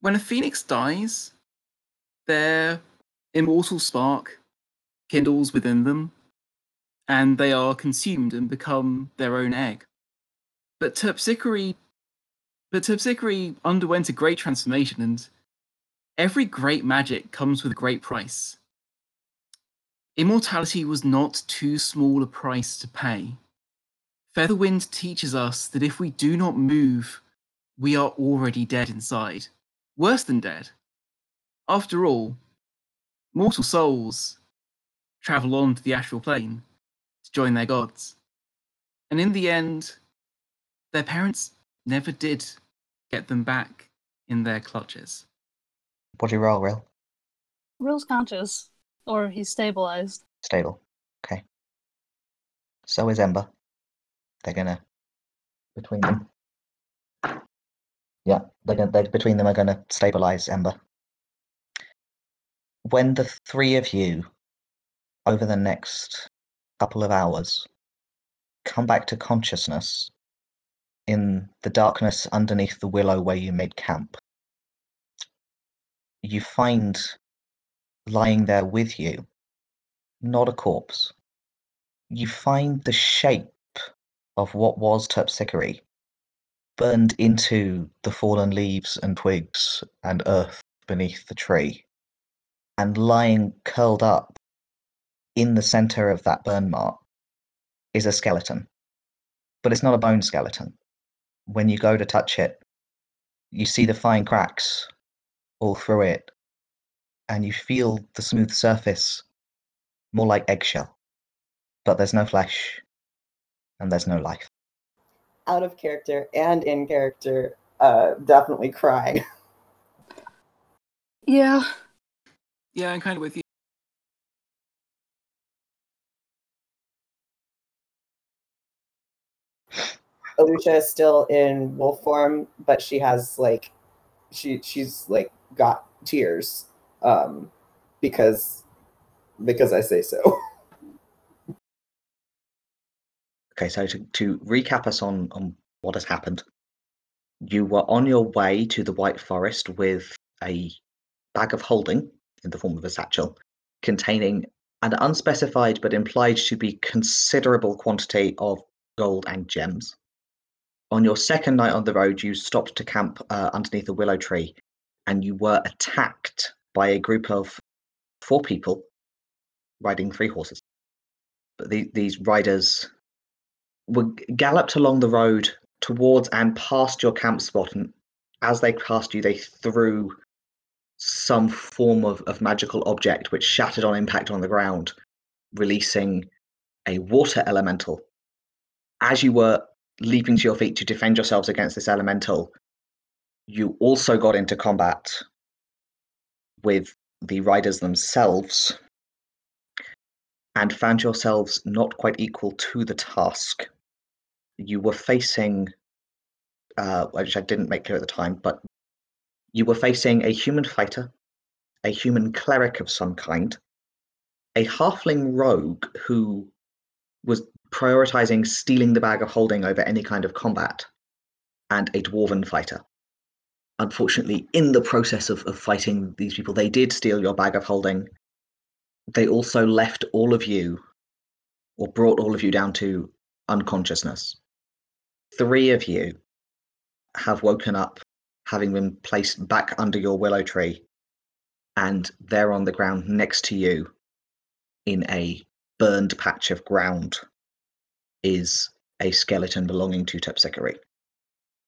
when a phoenix dies, their immortal spark kindles within them, and they are consumed and become their own egg. But Terpsichore, but Terpsichore underwent a great transformation, and every great magic comes with a great price. Immortality was not too small a price to pay. Featherwind teaches us that if we do not move, we are already dead inside. Worse than dead. After all, mortal souls travel on to the astral plane to join their gods. And in the end, their parents never did get them back in their clutches. What do you roll, Rill? Rill's conscious, or he's stabilized. Stable. Okay. So is Ember. They're gonna between them. Yeah, they're gonna they between them are gonna stabilize Ember. When the three of you over the next couple of hours come back to consciousness in the darkness underneath the willow where you made camp, you find lying there with you not a corpse. You find the shape of what was Terpsichore burned into the fallen leaves and twigs and earth beneath the tree. And lying curled up in the center of that burn mark is a skeleton. But it's not a bone skeleton. When you go to touch it, you see the fine cracks all through it, and you feel the smooth surface more like eggshell. But there's no flesh, and there's no life. Out of character and in character, uh, definitely crying. Yeah. Yeah, I'm kind of with you. Alusha is still in wolf form, but she has like she she's like got tears um because because I say so. Okay, so to, to recap us on, on what has happened, you were on your way to the White Forest with a bag of holding in the form of a satchel containing an unspecified but implied to be considerable quantity of gold and gems. On your second night on the road, you stopped to camp uh, underneath a willow tree and you were attacked by a group of four people riding three horses. But the, these riders were galloped along the road towards and past your camp spot, and as they passed you, they threw some form of, of magical object which shattered on impact on the ground, releasing a water elemental. As you were leaping to your feet to defend yourselves against this elemental, you also got into combat with the riders themselves and found yourselves not quite equal to the task. You were facing, uh, which I didn't make clear at the time, but you were facing a human fighter, a human cleric of some kind, a halfling rogue who was prioritizing stealing the bag of holding over any kind of combat, and a dwarven fighter. Unfortunately, in the process of, of fighting these people, they did steal your bag of holding they also left all of you or brought all of you down to unconsciousness. Three of you have woken up having been placed back under your willow tree, and they're on the ground next to you in a burned patch of ground is a skeleton belonging to Terpsichore.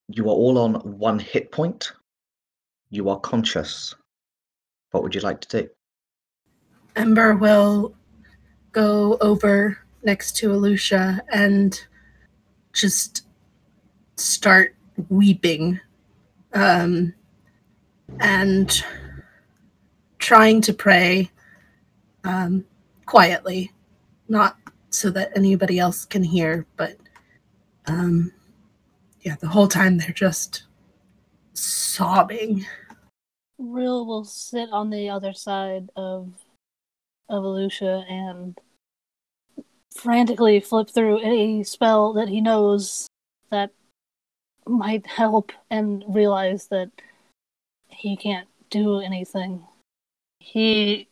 You are all on one hit point. You are conscious. What would you like to do? Ember will go over next to Alusha and just start weeping um, and trying to pray um, quietly, not so that anybody else can hear, but um, yeah, the whole time they're just sobbing. Rill will sit on the other side of of and frantically flip through any spell that he knows that might help and realize that he can't do anything. He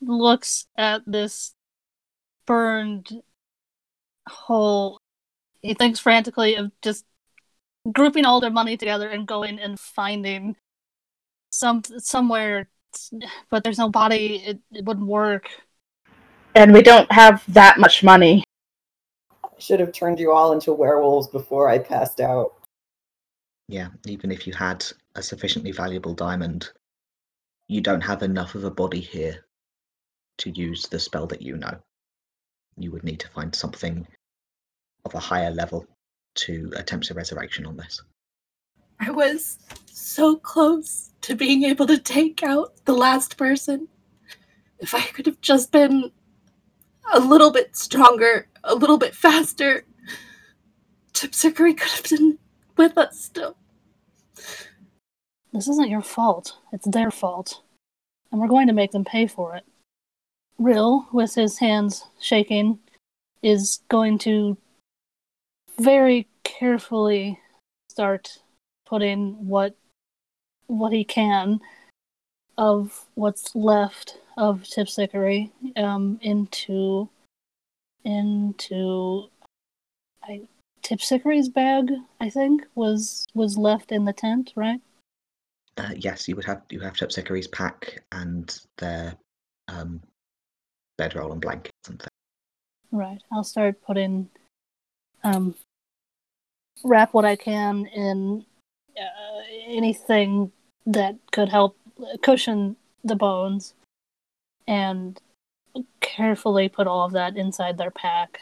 looks at this burned hole. He thinks frantically of just grouping all their money together and going and finding some somewhere but there's no body it, it wouldn't work And we don't have that much money. I should have turned you all into werewolves before I passed out. Yeah, even if you had a sufficiently valuable diamond, you don't have enough of a body here to use the spell that you know. You would need to find something of a higher level to attempt a resurrection on this. I was so close to being able to take out the last person. If I could have just been a little bit stronger, a little bit faster, Terpsichore could have been with us still. this isn't your fault. It's their fault. And we're going to make them pay for it. Rill, with his hands shaking, is going to very carefully start putting what what he can of what's left of Terpsichore um, into into I, Terpsichore's bag. I think was was left in the tent, right? Uh, yes, you would have you have Terpsichore's pack and their um, bedroll and blankets and things. Right. I'll start putting um wrap what I can in uh, anything that could help cushion the bones and carefully put all of that inside their pack.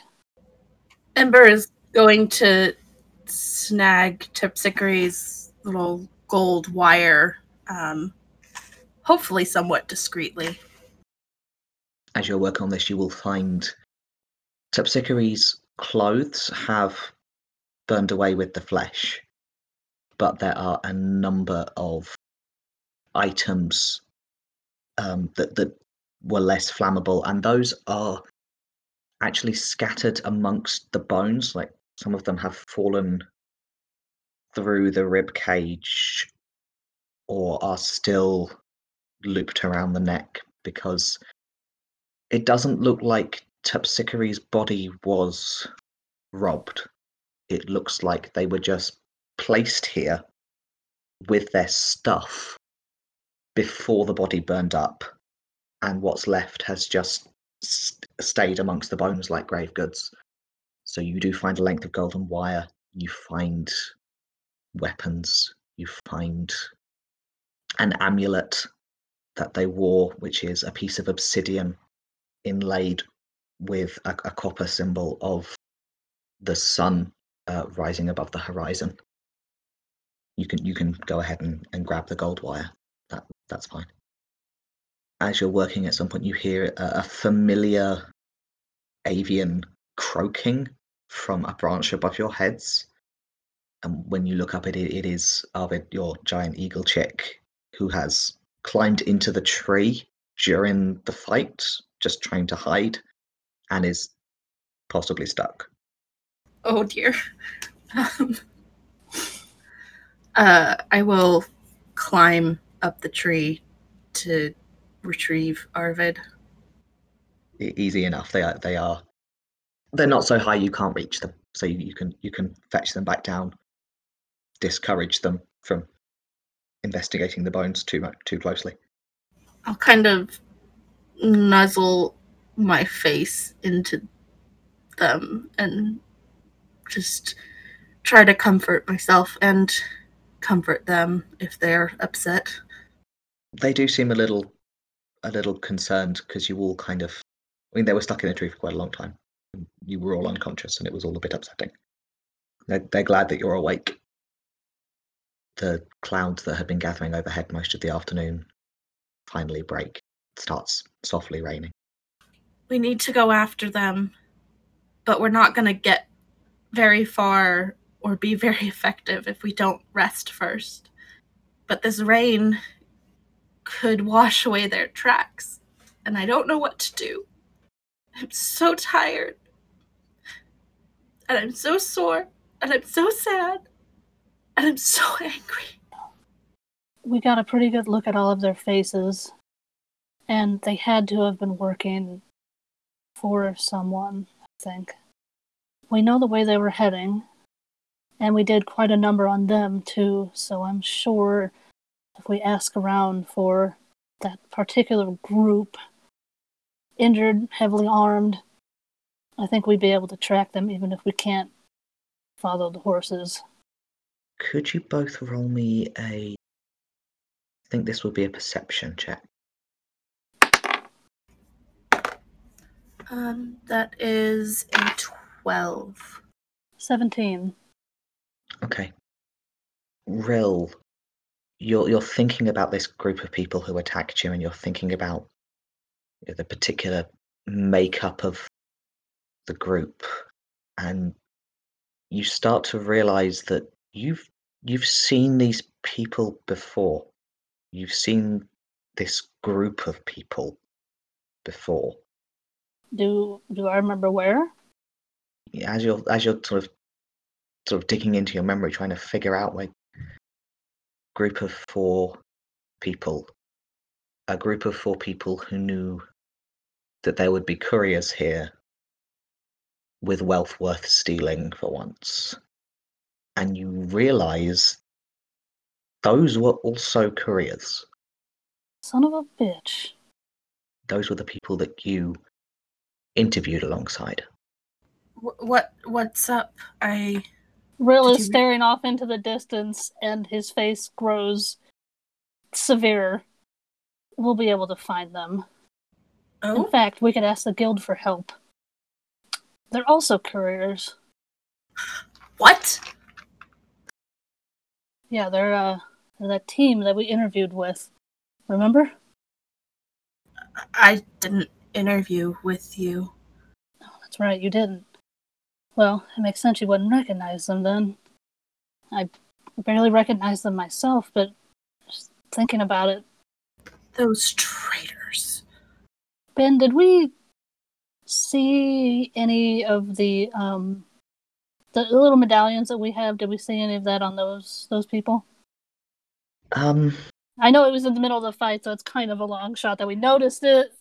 Ember is going to snag Terpsichore's little gold wire, um, hopefully somewhat discreetly. As you're working on this, you will find Terpsichore's clothes have burned away with the flesh, but there are a number of items um, that that were less flammable, and those are actually scattered amongst the bones. Like some of them have fallen through the rib cage, or are still looped around the neck because it doesn't look like Terpsichore's body was robbed. It looks like they were just placed here with their stuff before the body burned up, and what's left has just st- stayed amongst the bones like grave goods. So you do find a length of golden wire, you find weapons, you find an amulet that they wore, which is a piece of obsidian inlaid with a, a copper symbol of the sun uh, rising above the horizon. You can you can go ahead and, and grab the gold wire. That that's fine. As you're working, at some point you hear a, a familiar avian croaking from a branch above your heads. And when you look up at it, it is Arvid, your giant eagle chick, who has climbed into the tree during the fight, just trying to hide, and is possibly stuck. Oh dear. Um, uh, I will climb up the tree to retrieve Arvid. Easy enough. They are they are they're not so high you can't reach them. So you, you can you can fetch them back down, discourage them from investigating the bones too much too closely. I'll kind of nuzzle my face into them and just try to comfort myself and comfort them if they're upset. They do seem a little a little concerned because you all kind of I mean they were stuck in a tree for quite a long time. You were all unconscious and it was all a bit upsetting. They're, they're glad that you're awake. The clouds that had been gathering overhead most of the afternoon finally break. It starts softly raining. We need to go after them, but we're not going to get very far or be very effective if we don't rest first. But this rain could wash away their tracks, and I don't know what to do. I'm so tired, and I'm so sore, and I'm so sad, and I'm so angry. we got a pretty good look at all of their faces, and they had to have been working for someone, I think. We know the way they were heading, and we did quite a number on them too, so I'm sure if we ask around for that particular group, injured, heavily armed, I think we'd be able to track them even if we can't follow the horses. Could you both roll me a? I think this would be a perception check. Um, that is a 12. 17. Okay. Rill, you're you're thinking about this group of people who attacked you, and you're thinking about you know, the particular makeup of the group, and you start to realize that you've you've seen these people before. You've seen this group of people before. Do do I remember where? As you're as you're sort of sort of digging into your memory, trying to figure out like group of four people, a group of four people who knew that there would be couriers here with wealth worth stealing for once. And you realize those were also couriers. Son of a bitch. Those were the people that you interviewed alongside. What what's up? I Rill is staring off into the distance and his face grows severe. We'll be able to find them. In oh fact, we could ask the guild for help. They're also couriers. what? Yeah, they're uh that team that we interviewed with. Remember? I didn't interview with you. Oh, that's right, you didn't. Well, it makes sense you wouldn't recognize them then. I barely recognize them myself, but just thinking about it, Those traitors. Ben, did we see any of the um the little medallions that we have? Did we see any of that on those those people? Um, I know it was in the middle of the fight, so it's kind of a long shot that we noticed it.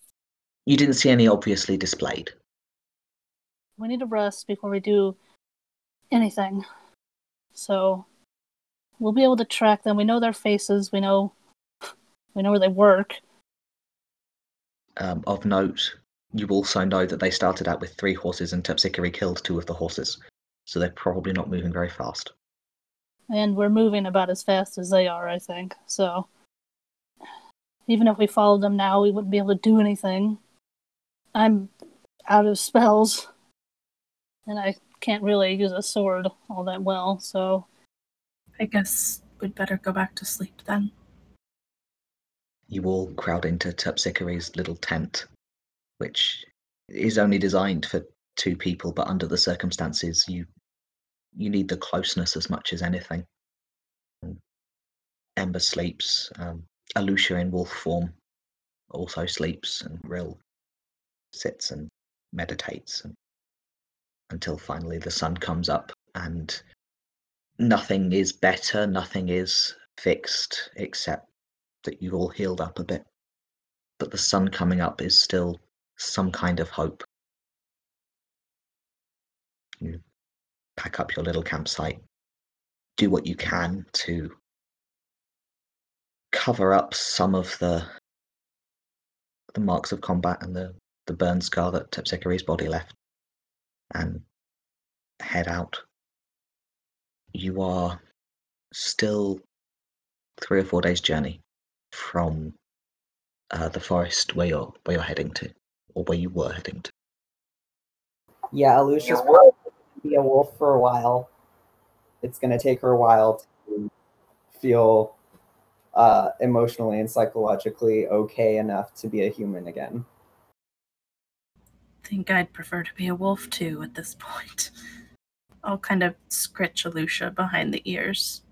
you didn't see any obviously displayed. We need to rest before we do anything. So we'll be able to track them. We know their faces. We know we know where they work. Um, of note, you also know that they started out with three horses and Terpsichore killed two of the horses. So they're probably not moving very fast. and we're moving about as fast as they are, I think. So even if we followed them now, we wouldn't be able to do anything. I'm out of spells, and I can't really use a sword all that well. So I guess we'd better go back to sleep then. You all crowd into Terpsichore's little tent, which is only designed for two people, but under the circumstances, you you need the closeness as much as anything. And Ember sleeps. Um, Alusha in wolf form also sleeps, and Rill sits and meditates and, until finally the sun comes up and nothing is better, nothing is fixed except that you've all healed up a bit. But the sun coming up is still some kind of hope. You pack up your little campsite, do what you can to cover up some of the the marks of combat and the, the burn scar that Terpsichore's body left, and head out. You are still three or four days' journey from uh, the forest where you're where you're heading to, or where you were heading to. Yeah, Alusha's probably gonna be a wolf for a while. It's going to take her a while to feel uh, emotionally and psychologically okay enough to be a human again. Think I'd prefer to be a wolf too at this point. I'll kind of scritch Alusha behind the ears.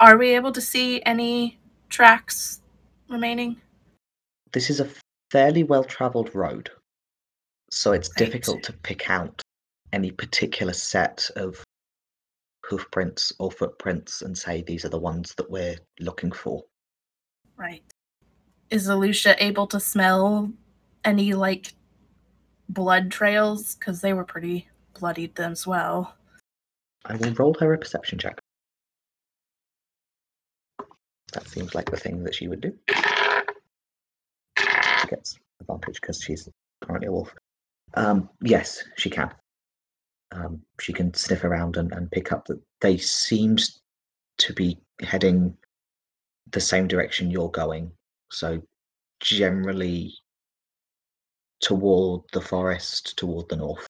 Are we able to see any tracks remaining? This is a fairly well traveled road, so it's Right. difficult to pick out any particular set of hoof prints or footprints and say these are the ones that we're looking for. Right. Is Alusha able to smell any like blood trails? Because they were pretty bloodied as well. I will roll her a perception check. That seems like the thing that she would do. She gets advantage because she's currently a wolf. Um, yes, she can. Um, she can sniff around and, and pick up that they seemed to be heading the same direction you're going. So generally toward the forest, toward the north.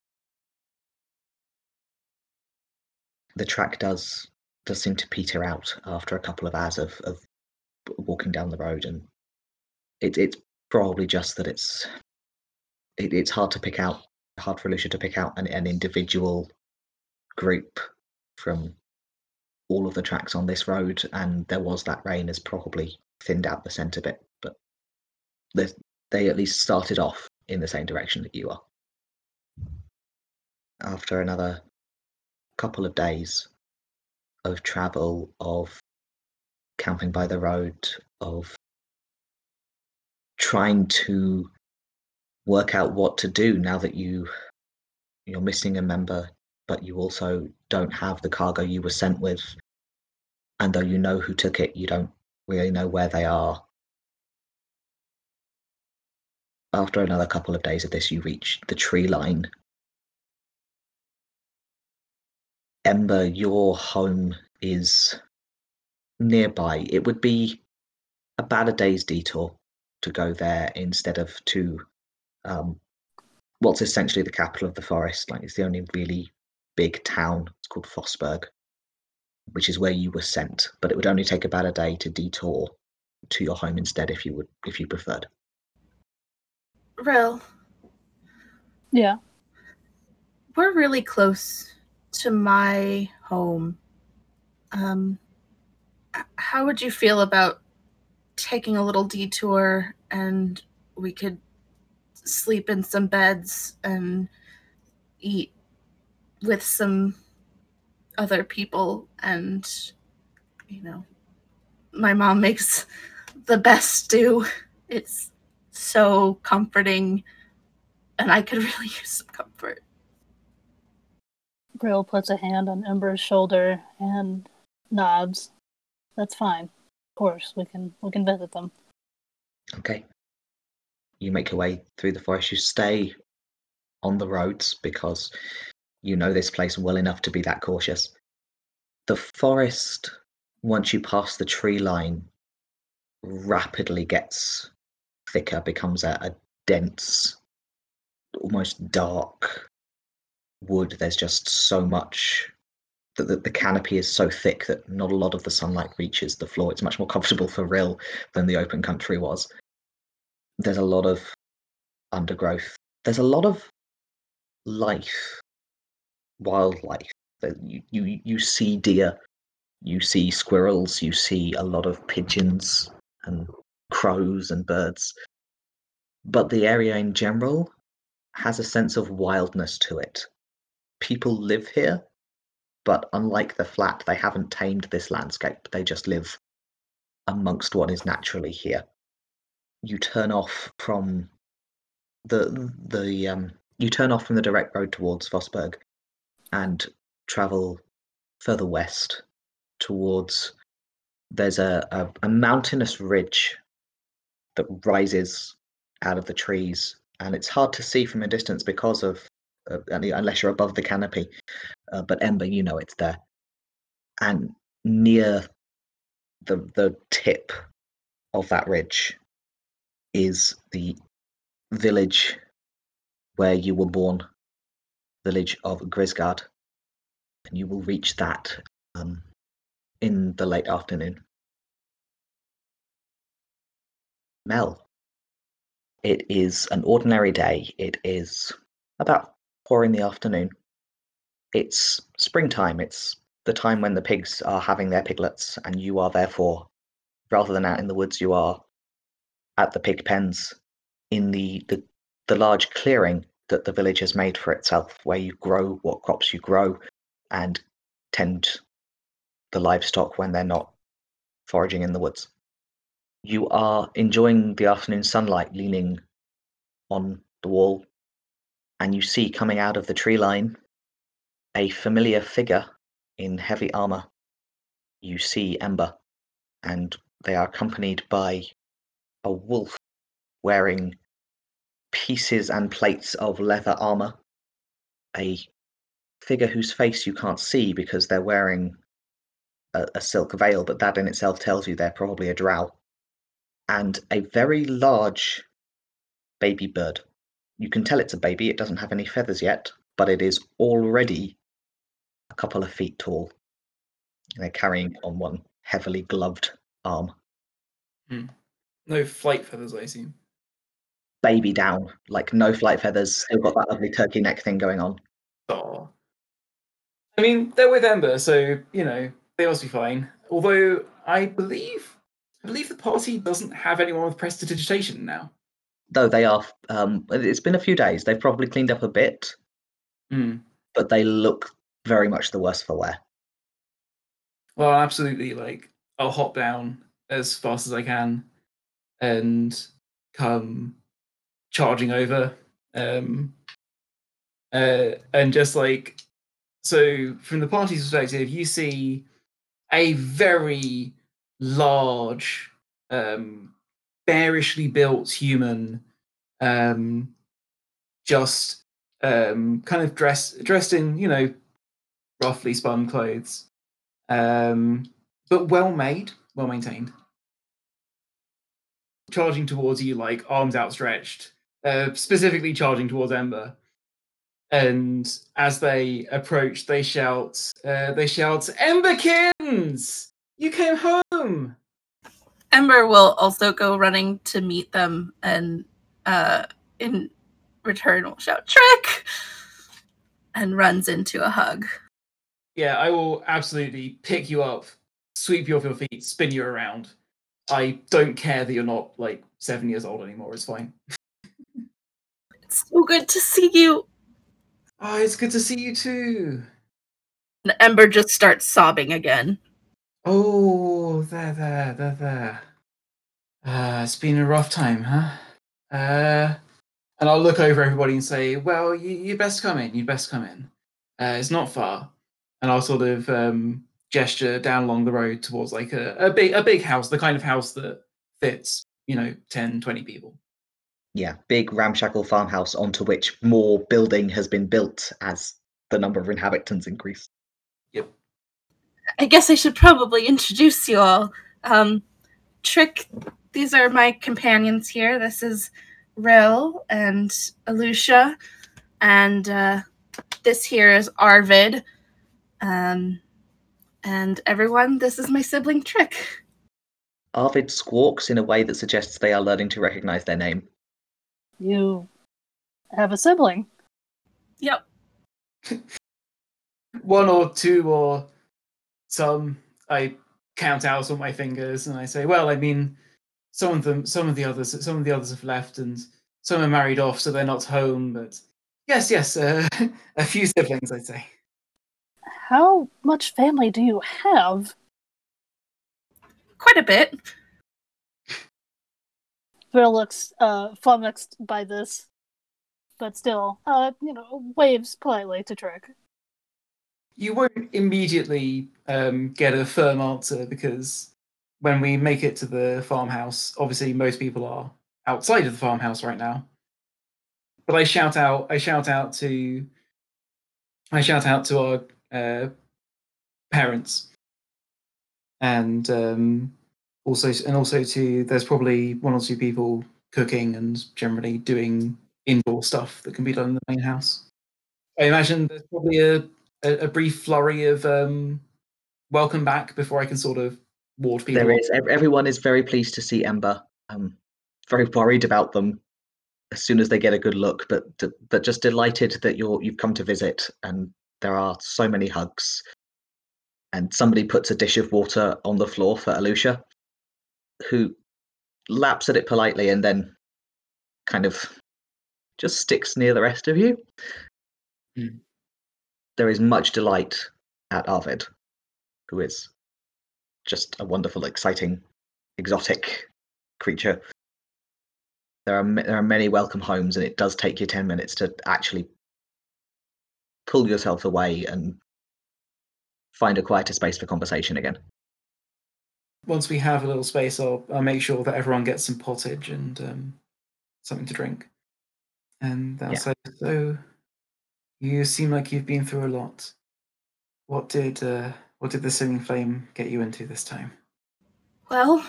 The track does does seem to peter out after a couple of hours of, of walking down the road, and it, it's probably just that it's it, it's hard to pick out hard for Alusha to pick out an, an individual group from all of the tracks on this road, and there was that rain has probably thinned out the scent a bit, but they at least started off in the same direction that you are. After another couple of days of travel, of camping by the road, of trying to work out what to do now that you you're missing a member but you also don't have the cargo you were sent with and though you know who took it you don't really know where they are after another couple of days of this you reach the tree line ember your home is nearby it would be about a day's detour to go there instead of to um, what's essentially the capital of the forest. Like it's the only really big town. It's called Fossberg, which is where you were sent. But it would only take about a day to detour to your home instead, if you would, if you preferred. Rill, Yeah. we're really close to my home. Um, how would you feel about taking a little detour and we could sleep in some beds and eat with some other people and you know my mom makes the best stew it's so comforting and i could really use some comfort Rill puts a hand on Ember's shoulder and nods. That's fine. Of course, we can we can visit them. Okay. You make your way through the forest. You stay on the roads because you know this place well enough to be that cautious. The forest, once you pass the tree line, rapidly gets thicker, becomes a, a dense, almost dark wood. There's just so much that the, the canopy is so thick that not a lot of the sunlight reaches the floor. It's much more comfortable for Rill than the open country was. There's a lot of undergrowth. There's a lot of life, wildlife. You, you you see deer, you see squirrels, you see a lot of pigeons and crows and birds. But the area in general has a sense of wildness to it. People live here, but unlike the flat, they haven't tamed this landscape. They just live amongst what is naturally here. You turn off from the the um, you turn off from the direct road towards Vosberg and travel further west towards there's a, a, a mountainous ridge that rises out of the trees and it's hard to see from a distance because of uh, unless you're above the canopy uh, but ember you know it's there. And near the the tip of that ridge is the village where you were born village of Grisgard and you will reach that um, in the late afternoon Mel it is an ordinary day. It is about four in the afternoon. It's springtime. It's the time when the pigs are having their piglets and you are therefore rather than out in the woods you are at the pig pens in the the, the large clearing that the village has made for itself where you grow what crops you grow and tend the livestock when they're not foraging in the woods You are enjoying the afternoon sunlight leaning on the wall, and you see coming out of the tree line a familiar figure in heavy armor. You see Ember, and they are accompanied by a wolf wearing pieces and plates of leather armor, a figure whose face you can't see because they're wearing a, a silk veil, but that in itself tells you they're probably a drow, and a very large baby bird. You can tell it's a baby, it doesn't have any feathers yet, but it is already a couple of feet tall. And they're carrying on one heavily gloved arm. Hmm. No flight feathers, I assume. Baby down, like no flight feathers, still got that lovely turkey neck thing going on. Aw. I mean, they're with Ember, so you know they must be fine. Although I believe, I believe the party doesn't have anyone with prestidigitation now. Though they are, um, it's been a few days. They've probably cleaned up a bit, Hmm. but they look very much the worse for wear. Well, absolutely. Like, I'll hop down as fast as I can and come charging over. Um, uh, and just like, so from the party's perspective, you see a very large, um, bearishly built human, um, just um, kind of dressed dressed in, you know, roughly spun clothes um, but well made, well maintained. Charging towards you, like arms outstretched, uh, specifically charging towards Ember. And as they approach, they shout, uh, they shout, Emberkins! You came home! Ember will also go running to meet them and uh, in return will shout, Trick! And runs into a hug. Yeah, I will absolutely pick you up, sweep you off your feet, spin you around. I don't care that you're not like seven years old anymore, it's fine. It's so good to see you. Oh, it's good to see you too. And Ember just starts sobbing again. Oh, there, there, there, there. Uh, it's been a rough time, huh? Uh, and I'll look over everybody and say, "Well, you you best come in. You best come in. Uh, it's not far." And I'll sort of um, gesture down along the road towards like a, a big a big house, the kind of house that fits, you know, 10, 20 people. Yeah, big ramshackle farmhouse onto which more building has been built as the number of inhabitants increase. Yep. I guess I should probably introduce you all. Um, Trick, these are my companions here. This is Rill and Alusha, and uh, this here is Arvid. Um, and everyone, this is my sibling Trick. Arvid squawks in a way that suggests they are learning to recognize their name. You have a sibling. Yep. One or two or some. I count out on my fingers and I say, "Well, I mean, some of them, some of the others, some of the others have left, and some are married off, so they're not home. But yes, yes, uh, a few siblings, I'd say." How much family do you have? Quite a bit. Rill looks uh, flummoxed by this, but still, uh, you know, waves politely to Trick. You won't immediately um, get a firm answer because when we make it to the farmhouse, obviously most people are outside of the farmhouse right now. But I shout out, I shout out to, I shout out to our uh, parents, and um, also and also to there's probably one or two people cooking and generally doing indoor stuff that can be done in the main house. I imagine there's probably a, a, a brief flurry of um, welcome back before I can sort of ward people. There off. is ev- everyone is very pleased to see Ember. Um, very worried about them as soon as they get a good look, but but just delighted that you're you've come to visit. And there are so many hugs. And somebody puts a dish of water on the floor for Alusha, who laps at it politely and then kind of just sticks near the rest of you. Hmm. There is much delight at Arvid, who is just a wonderful, exciting, exotic creature. There are there are many welcome homes, and it does take you ten minutes to actually pull yourself away and find a quieter space for conversation again. Once we have a little space, I'll, I'll make sure that everyone gets some pottage and um, something to drink. And they'll Yeah. "So, you seem like you've been through a lot. What did uh, what did the singing flame get you into this time?" Well,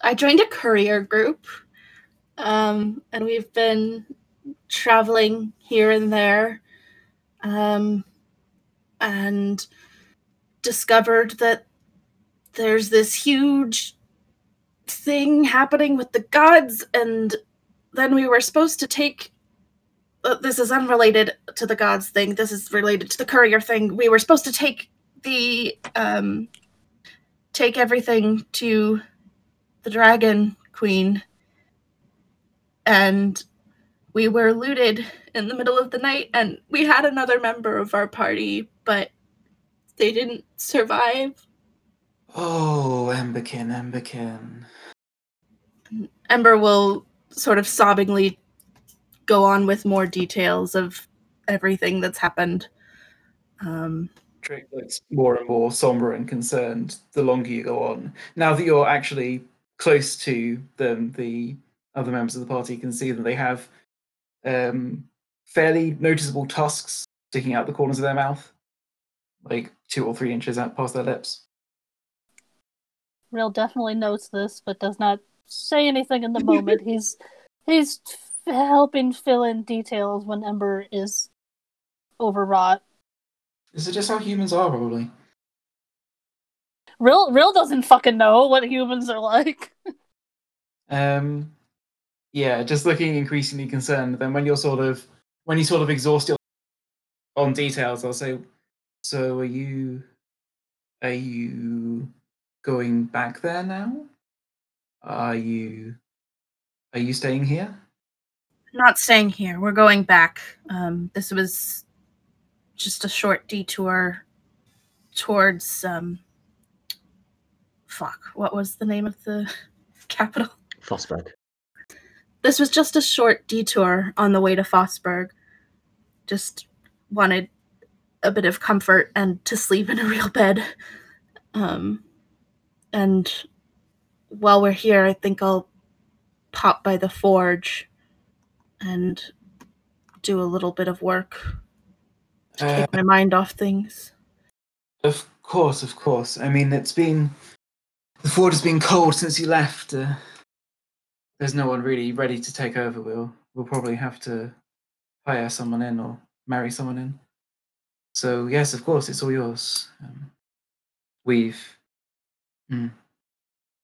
I joined a courier group, um, and we've been traveling here and there, um, and discovered that there's this huge thing happening with the gods, and then we were supposed to take. Uh, This is unrelated to the gods thing. This is related to the courier thing. We were supposed to take the um, take everything to the dragon queen and we were looted in the middle of the night and we had another member of our party but they didn't survive Oh, Emberkin, Emberkin. ember will sort of sobbingly go on with more details of everything that's happened um, Trick looks more and more somber and concerned the longer you go on. Now that you're actually close to them, the other members of the party can see that they have um, fairly noticeable tusks sticking out the corners of their mouth, like two or three inches out past their lips. Rill definitely notes this, but does not say anything in the moment. he's he's f- helping fill in details when Ember is overwrought. Is it just how humans are, probably? Rill Rill doesn't fucking know what humans are like. Um, yeah, just looking increasingly concerned. Then when you're sort of when you sort of exhaust your on details, I'll say, "So are you? Are you going back there now? Are you? Are you staying here? Not staying here we're going back um, this was just a short detour towards um, fuck what was the name of the capital Fosberg. this was just a short detour on the way to Fossberg. Just wanted a bit of comfort and to sleep in a real bed. Um, and while we're here, I think I'll pop by the forge and do a little bit of work to Uh, take my mind off things. of course, of course. I mean, it's been the fort has been cold since you left. Uh, there's no one really ready to take over. We'll we'll probably have to hire someone in or marry someone in. So yes, of course, it's all yours. Um, we've. Hmm.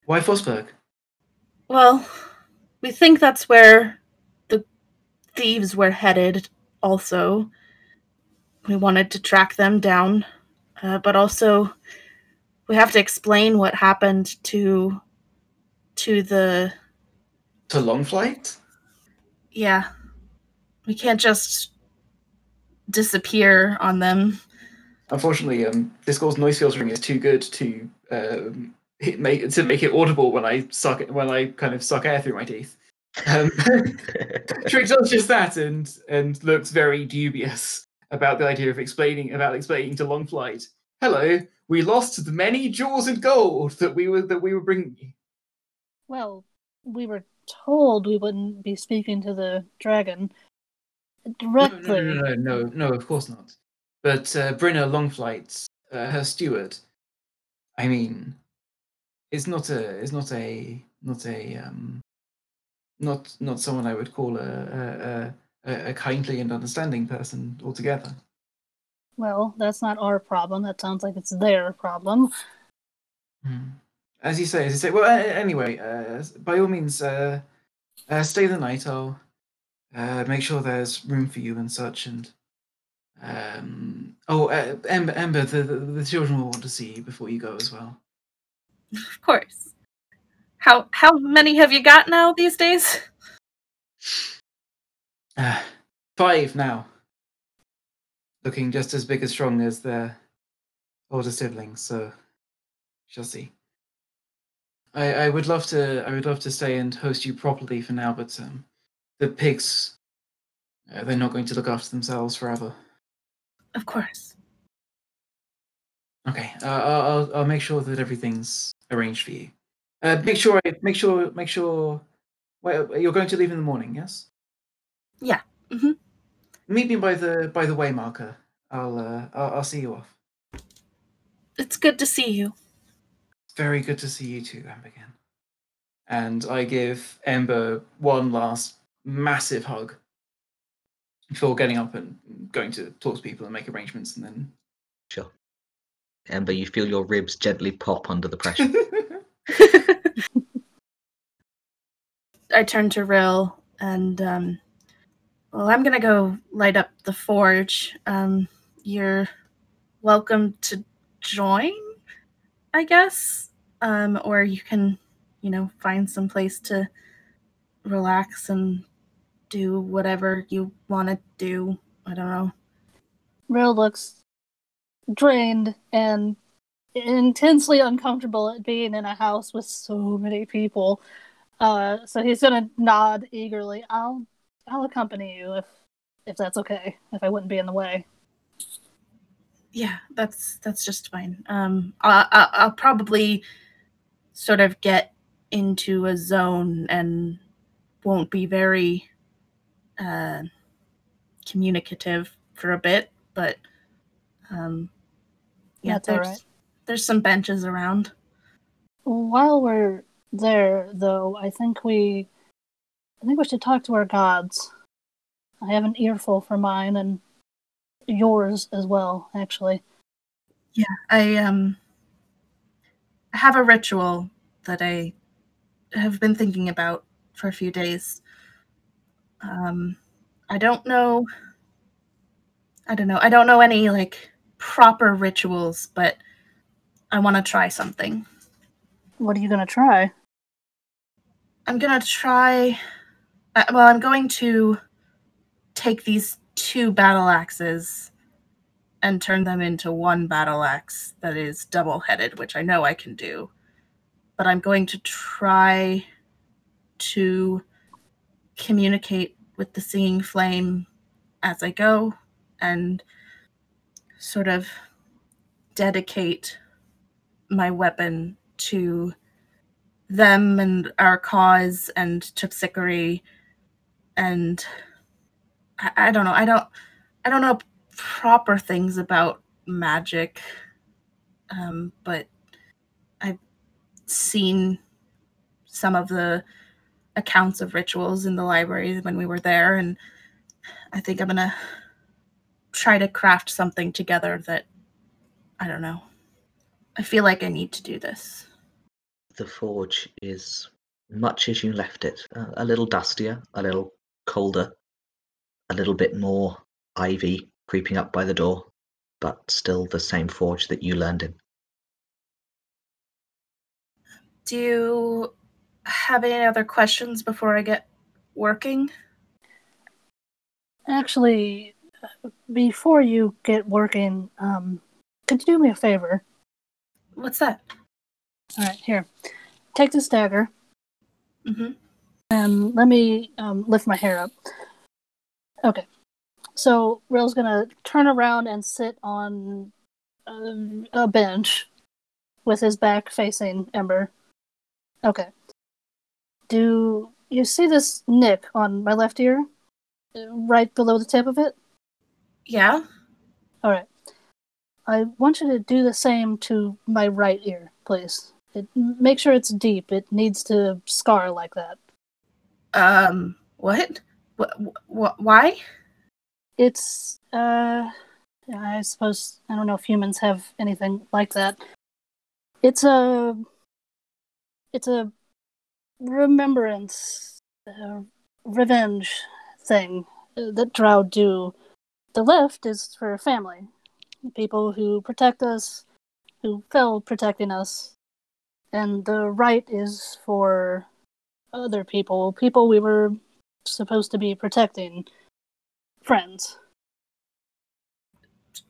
Why Fosberg? Well, we think that's where thieves were headed, also. We wanted to track them down, uh, but also we have to explain what happened to to the To Longflight? yeah. We can't just disappear on them. Unfortunately, um, Discord's noise filtering is too good to um, hit, make to make it audible when I suck when I kind of suck air through my teeth. Um, Trick does just that and and looks very dubious about the idea of explaining about explaining to Longflight. Hello, we lost the many jewels and gold that we were that we were bringing you. Well, we were told we wouldn't be speaking to the dragon directly. No, no, no, no, no, no, of course not. But uh, Brynna Longflight, uh, her steward. I mean, it's not a, it's not a, not a, um, not not someone I would call a a, a, a kindly and understanding person altogether. Well, that's not our problem. That sounds like it's their problem. Hmm. As you say, as you say. Well, anyway, uh, by all means, uh, uh, stay the night. I'll uh, make sure there's room for you and such. And um, oh, uh, Ember, Ember, the, the the children will want to see you before you go as well. Of course. How how many have you got now these days? Uh, five now, looking just as big and strong as their older siblings. So, shall see. I, I would love to. I would love to stay and host you properly for now, but um, the pigs, uh, they're not going to look after themselves forever. Of course. Okay, uh, I'll, I'll I'll make sure that everything's arranged for you. Uh, make sure make sure make sure. Well, you're going to leave in the morning, yes? Yeah, mhm. Meet me by the by the way marker. I'll uh, I'll, I'll see you off. It's good to see you. It's very good to see you too, Ambergen. And I give Ember one last massive hug before getting up and going to talk to people and make arrangements, and then Sure. Ember, you feel your ribs gently pop under the pressure. I turn to Rill and um well I'm gonna go light up the forge. Um you're welcome to join, I guess. Um or you can, you know, find some place to relax and do whatever you wanna do. I don't know. Rill looks drained and intensely uncomfortable at being in a house with so many people. Uh, so he's gonna nod eagerly. I'll I'll accompany you if if that's okay. If I wouldn't be in the way. Yeah, that's that's just fine. Um, I, I, I'll probably sort of get into a zone and won't be very uh, communicative for a bit, but um, yeah, That's there's right. there's some benches around. While we're there, though, I think we I think we should talk to our gods. I have an earful for mine and yours as well, actually. Yeah, I um have a ritual that I have been thinking about for a few days. Um I don't know I don't know. I don't know any like proper rituals, but I want to try something. What are you gonna try? I'm to try uh, well, I'm going to take these two battle axes and turn them into one battle axe that is double headed, which I know I can do. But I'm going to try to communicate with the singing flame as I go and sort of dedicate my weapon to them and our cause and Terpsichore and I, I don't know. I don't I don't know proper things about magic, um, but I've seen some of the accounts of rituals in the library when we were there, and I think I'm gonna try to craft something together that I don't know. I feel like I need to do this. The forge is much as you left it uh, a little dustier, a little colder, a little bit more ivy creeping up by the door, but still the same forge that you learned in. Do you have any other questions before I get working? Actually, before you get working, um, could you do me a favor? What's that? All right, here. Take this dagger Mm-hmm. and let me um, lift my hair up. Okay. So Rill's gonna turn around and sit on a, a bench with his back facing Ember. Okay. Do you see this nick on my left ear? Uh, Right below the tip of it? Yeah. All right. I want you to do the same to my right ear, please. It, make sure it's deep. It needs to scar like that. Um. What? What? What? Why? It's uh I suppose I don't know if humans have anything like that. It's a it's a remembrance uh, revenge thing uh, that Drow do. The left is for family. People who protect us, who fell protecting us. And the right is for other people, people we were supposed to be protecting friends.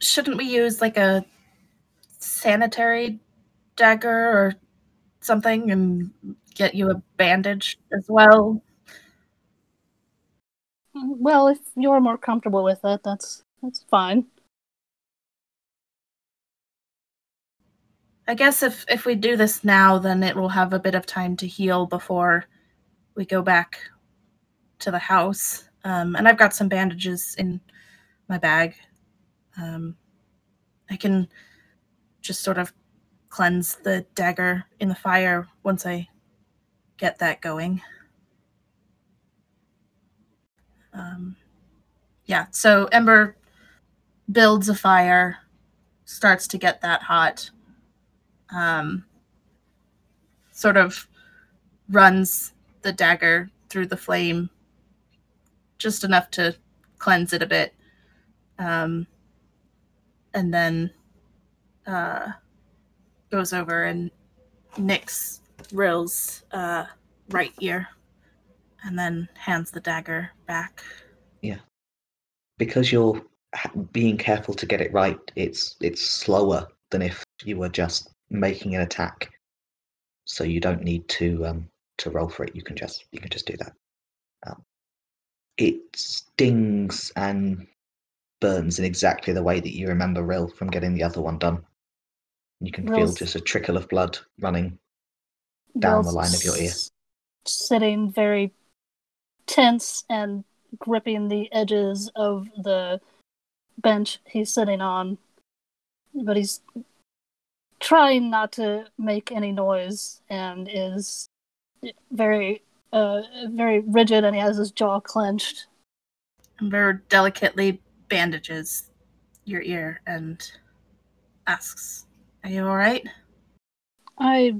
Shouldn't we use like a sanitary dagger or something and get you a bandage as well? Mm, well, if you're more comfortable with it, that's that's fine. I guess if if we do this now, then it will have a bit of time to heal before we go back to the house. Um, and I've got some bandages in my bag. Um, I can just sort of cleanse the dagger in the fire once I get that going. Um, yeah, so Ember builds a fire, starts to get that hot, um, sort of runs the dagger through the flame just enough to cleanse it a bit. Um, and then uh, goes over and nicks Rill's uh, right ear and then hands the dagger back. Yeah. Because you're being careful to get it right it's it's slower than if you were just making an attack. So you don't need to um to roll for it. You can just you can just do that. Um, it stings and burns in exactly the way that you remember Rill from getting the other one done. You can feel just a trickle of blood running Down the line of your ear. Sitting very tense and gripping the edges of the bench he's sitting on, but he's trying not to make any noise and is very, uh, very rigid, and he has his jaw clenched. Ember delicately bandages your ear and asks, Are you alright? I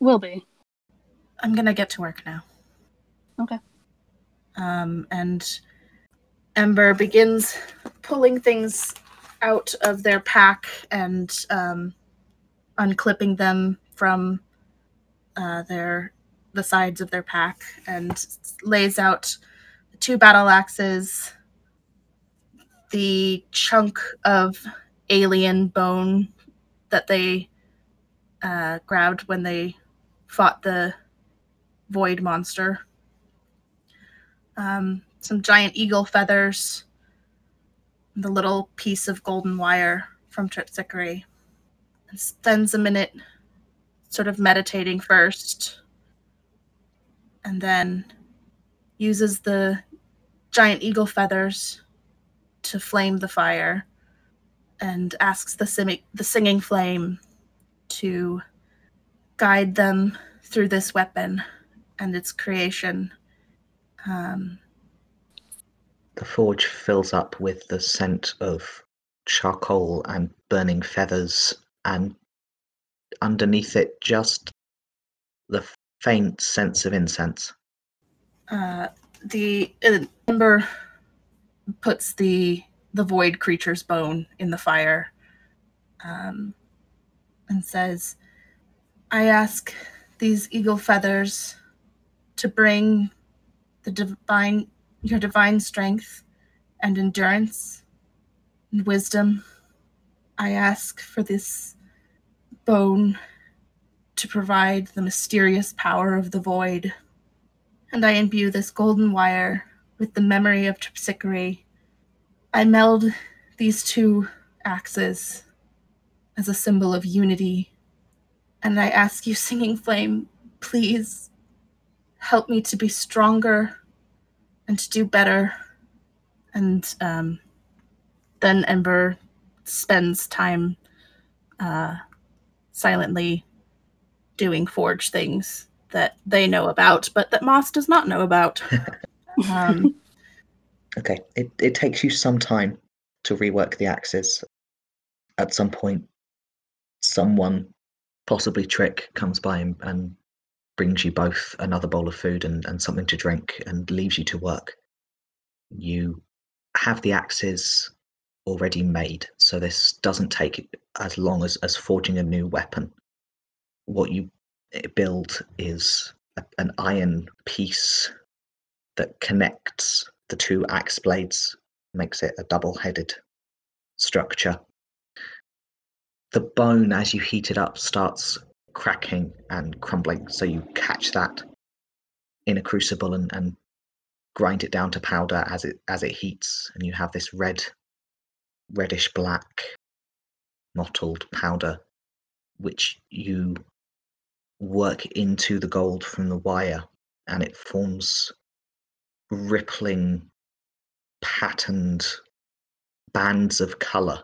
will be. I'm gonna get to work now. Okay. Um, and Ember begins pulling things out of their pack and um, unclipping them from uh, their the sides of their pack and lays out two battle axes, the chunk of alien bone that they uh, grabbed when they fought the void monster. Um, some giant eagle feathers, the little piece of golden wire from Terpsichore. And spends a minute sort of meditating first, and then uses the giant eagle feathers to flame the fire and asks the, sim- the singing flame to guide them through this weapon and its creation. Um, The forge fills up with the scent of charcoal and burning feathers, and underneath it, just the faint sense of incense. uh, the uh, Ember puts the the void creature's bone in the fire um, and says, "I ask these eagle feathers to bring the divine your divine strength and endurance and wisdom. I ask for this bone to provide the mysterious power of the void." and I imbue this golden wire with the memory of Terpsichore. I meld these two axes as a symbol of unity, and I ask you, Singing Flame, please help me to be stronger and to do better. And um, then Ember spends time uh, silently doing forge things that they know about, but that Moss does not know about. um, Okay, it, it takes you some time to rework the axes. At some point, someone, possibly Trick, comes by and, and brings you both another bowl of food and, and something to drink and leaves you to work. You have the axes already made, so this doesn't take as long as, as forging a new weapon. What you eh, build is a, an iron piece that connects the two axe blades, makes it a double headed structure. The bone, as you heat it up, starts cracking and crumbling. So you catch that in a crucible and, and grind it down to powder as it as it heats, and you have this red, reddish black, mottled powder, which you work into the gold from the wire, and it forms rippling, patterned bands of color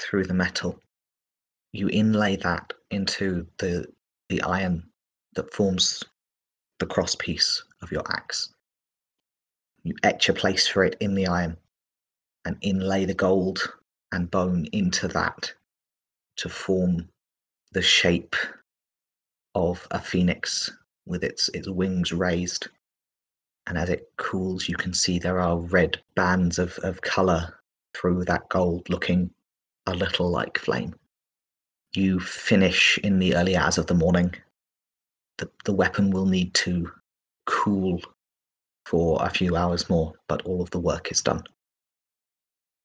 through the metal. You inlay that into the the iron that forms the cross piece of your axe. You etch a place for it in the iron and inlay the gold and bone into that to form the shape of a phoenix with its its wings raised. And as it cools, you can see there are red bands of, of color through that gold, looking a little like flame. You finish in the early hours of the morning. The, the weapon will need to cool for a few hours more, but all of the work is done.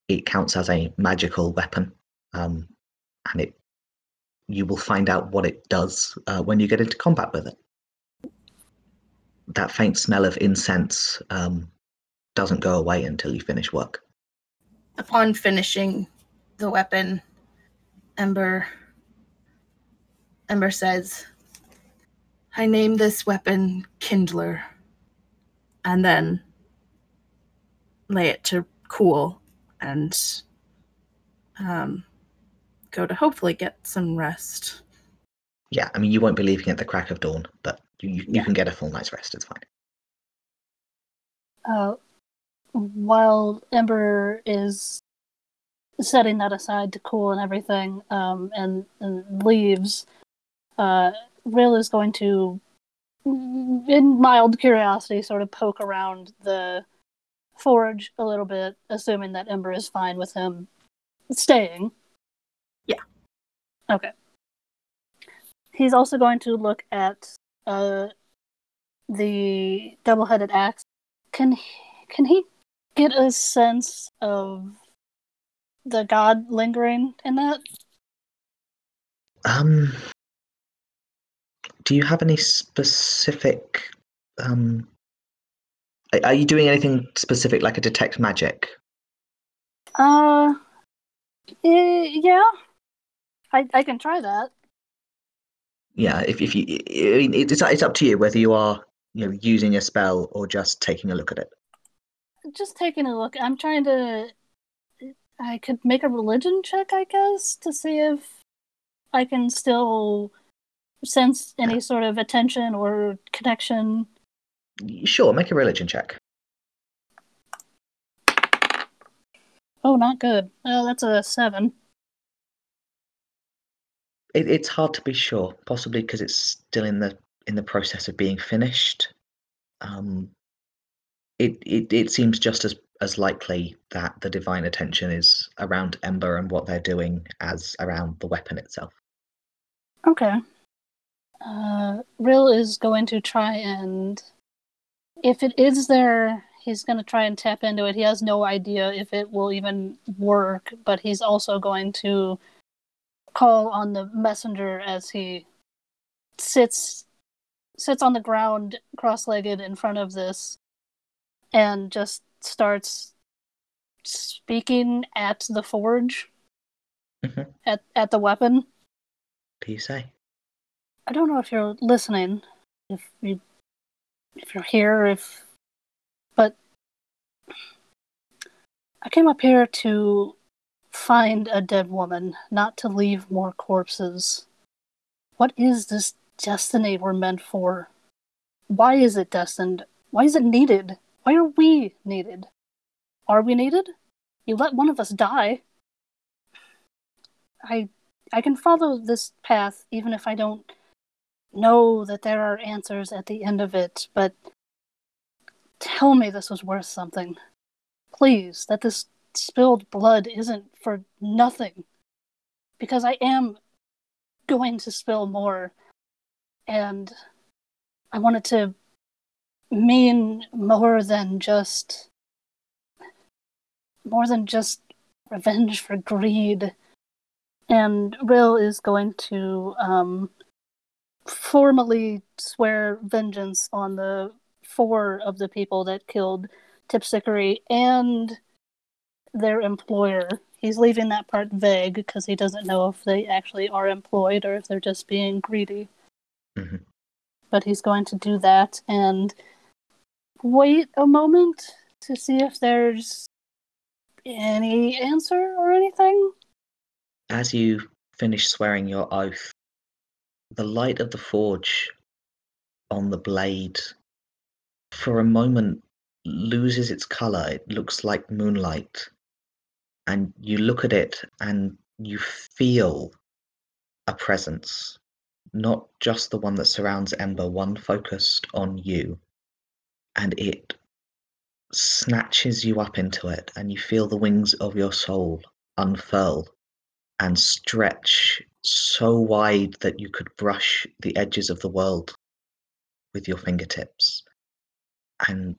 It counts as a magical weapon, um, and it you will find out what it does uh, when you get into combat with it. That faint smell of incense um, doesn't go away until you finish work. Upon finishing the weapon, Ember Ember says, I name this weapon Kindler, and then lay it to cool and um, go to hopefully get some rest. Yeah, I mean, you won't be leaving at the crack of dawn, but you, you, you can get a full night's rest. It's fine. Uh, while Ember is setting that aside to cool and everything, um, and, and leaves, uh, Rill is going to, in mild curiosity, sort of poke around the forge a little bit, assuming that Ember is fine with him staying. Yeah. Okay. He's also going to look at uh, the double-headed axe. Can he, can he get a sense of the god lingering in that? Um, do you have any specific? Um, are you doing anything specific, like a detect magic? Uh, yeah. I I can try that. Yeah, if if you, it's it's up to you whether you are you know using a spell or just taking a look at it. Just taking a look. I'm trying to. I could make a religion check, I guess, to see if I can still sense any sort of attention or connection. Sure, make a religion check. Oh, not good. Oh, that's a seven. It, it's hard to be sure, possibly because it's still in the in the process of being finished. Um, it, it it seems just as as likely that the divine attention is around Ember and what they're doing as around the weapon itself. Okay. Uh, Rill is going to try and, if it is there, he's going to try and tap into it. He has no idea if it will even work, but he's also going to call on the messenger as he sits sits on the ground cross-legged in front of this and just starts speaking at the forge Mhm. at at the weapon Do you say? I don't know if you're listening, if you if you're here, if but I came up here to find a dead woman, not to leave more corpses. What is this destiny we're meant for? Why is it destined? Why is it needed? Why are we needed? Are we needed? You let one of us die. I I can follow this path even if I don't know that there are answers at the end of it, but tell me this was worth something. Please, that this spilled blood isn't for nothing. Because I am going to spill more, and I want it to mean more than just. more than just revenge for greed. And Rill is going to um, formally swear vengeance on the four of the people that killed Terpsichore and their employer. He's leaving that part vague because he doesn't know if they actually are employed or if they're just being greedy. Mm-hmm. But he's going to do that and wait a moment to see if there's any answer or anything. As you finish swearing your oath, the light of the forge on the blade for a moment loses its color. It looks like moonlight. And you look at it and you feel a presence, not just the one that surrounds Ember, one focused on you. And it snatches you up into it, and you feel the wings of your soul unfurl and stretch so wide that you could brush the edges of the world with your fingertips. And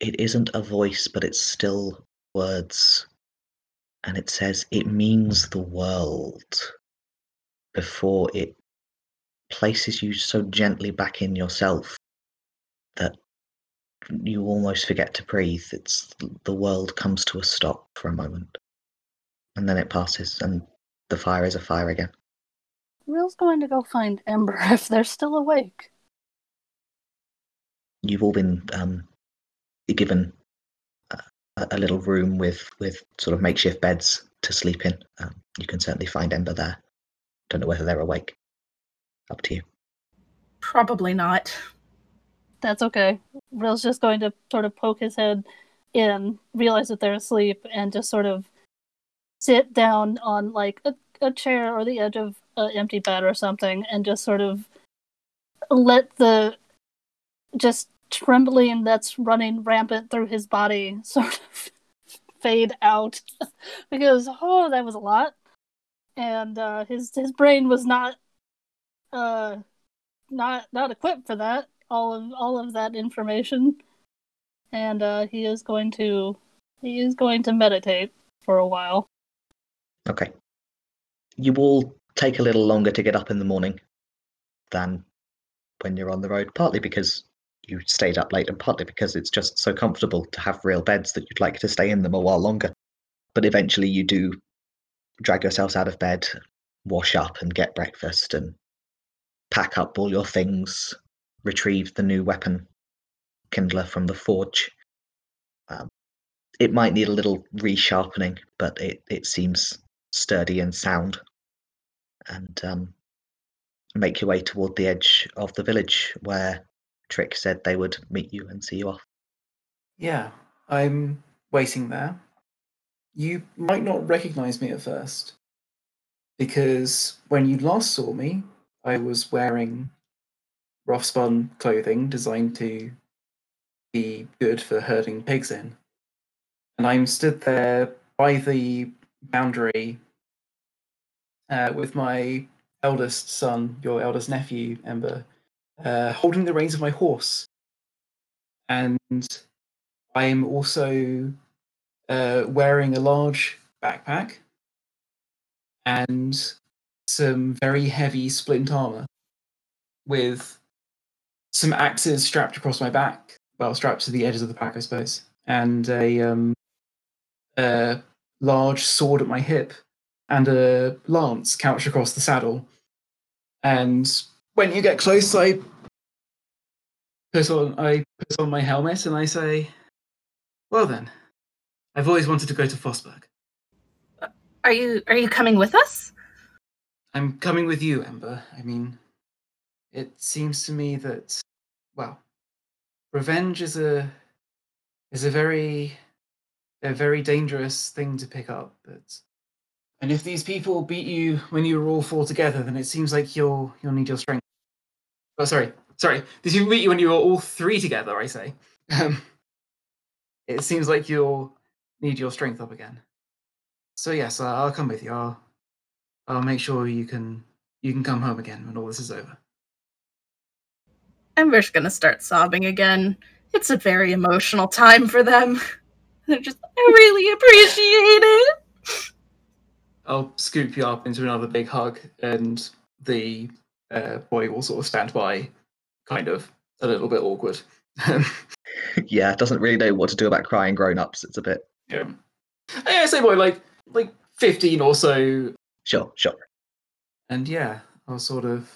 it isn't a voice, but it's still words. And it says, It means the world before it places you so gently back in yourself that you almost forget to breathe. It's the world comes to a stop for a moment. And then it passes, and the fire is a fire again. Rill's going to go find Ember if they're still awake. you've all been um, given a, a little room with with sort of makeshift beds to sleep in. Um, you can certainly find Ember there. Don't know whether they're awake. Up to you. Probably not. That's okay. Rill's just going to sort of poke his head in, realize that they're asleep, and just sort of sit down on like a, a chair or the edge of an empty bed or something, and just sort of let the just trembling that's running rampant through his body sort of fade out. Because oh that was a lot. And uh his his brain was not uh not not equipped for that all of all of that information. And uh he is going to he is going to meditate for a while. Okay. You all take a little longer to get up in the morning than when you're on the road, partly because you stayed up late and partly because it's just so comfortable to have real beds that you'd like to stay in them a while longer. But eventually you do drag yourselves out of bed, wash up and get breakfast and pack up all your things, retrieve the new weapon kindler from the forge. Um, it might need a little resharpening, but it, it seems sturdy and sound. And um, make your way toward the edge of the village where Trick said they would meet you and see you off. Yeah, I'm waiting there. You might not recognize me at first, because when you last saw me, I was wearing rough spun clothing designed to be good for herding pigs in. And I'm stood there by the boundary uh, with my eldest son, your eldest nephew, Ember, uh, holding the reins of my horse. And I am also uh, wearing a large backpack and some very heavy splint armor with some axes strapped across my back, well, strapped to the edges of the pack, I suppose, and a, um, a large sword at my hip and a lance couched across the saddle. And when you get close, I put on I put on my helmet and I say, "Well then, I've always wanted to go to Fosberg." Are you are you coming with us? I'm coming with you, Ember. I mean, it seems to me that, well, revenge is a is a very a very dangerous thing to pick up. But and if these people beat you when you were all four together, then it seems like you'll you'll need your strength. Oh, sorry, sorry. Did you beat you when you were all three together? I say. Um, it seems like you'll need your strength up again. So yes, I'll come with you. I'll I'll make sure you can you can come home again when all this is over. Ember's gonna start sobbing again. It's a very emotional time for them. They're just, I really appreciate it. I'll scoop you up into another big hug, and the uh, boy will sort of stand by, kind of a little bit awkward. yeah, doesn't really know what to do about crying grown-ups. It's a bit yeah, yeah, same boy, like like fifteen or so, sure, sure. and yeah, I'll sort of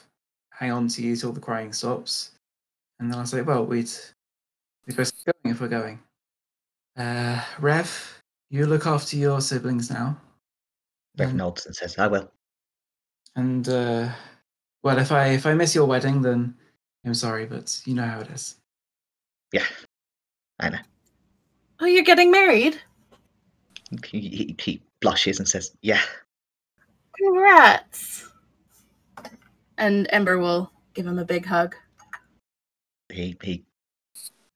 hang on to you till the crying stops, and then I'll say, well, we'd we best be going if we're going. Uh, Rev, you look after your siblings now. Rev and- nods and says, "I will." And uh, well, if I if I miss your wedding, then I'm sorry, but you know how it is. Yeah, I know. Oh, you're getting married? He, he, he blushes and says, "Yeah." Congrats. And Ember will give him a big hug. He he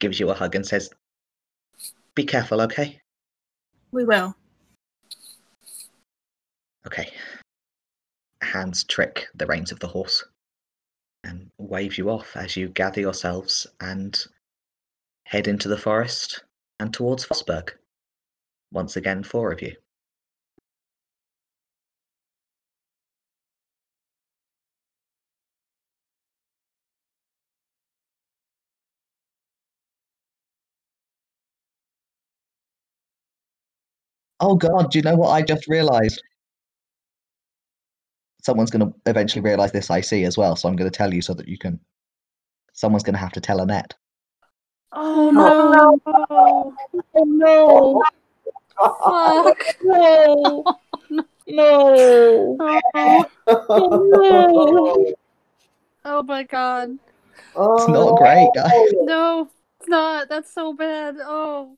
gives you a hug and says, "Be careful, okay?" We will. Okay. Hands trick the reins of the horse and wave you off as you gather yourselves and head into the forest and towards Fossberg. Once again, four of you. Oh god, do you know what I just realized? Someone's going to eventually realize this I see as well, so I'm going to tell you so that you can. Someone's going to have to tell Annette. Oh, oh, oh no! Oh no! Fuck! No! Oh, no! Oh, no! oh my god! It's not great, guys. No, it's not. That's so bad. Oh,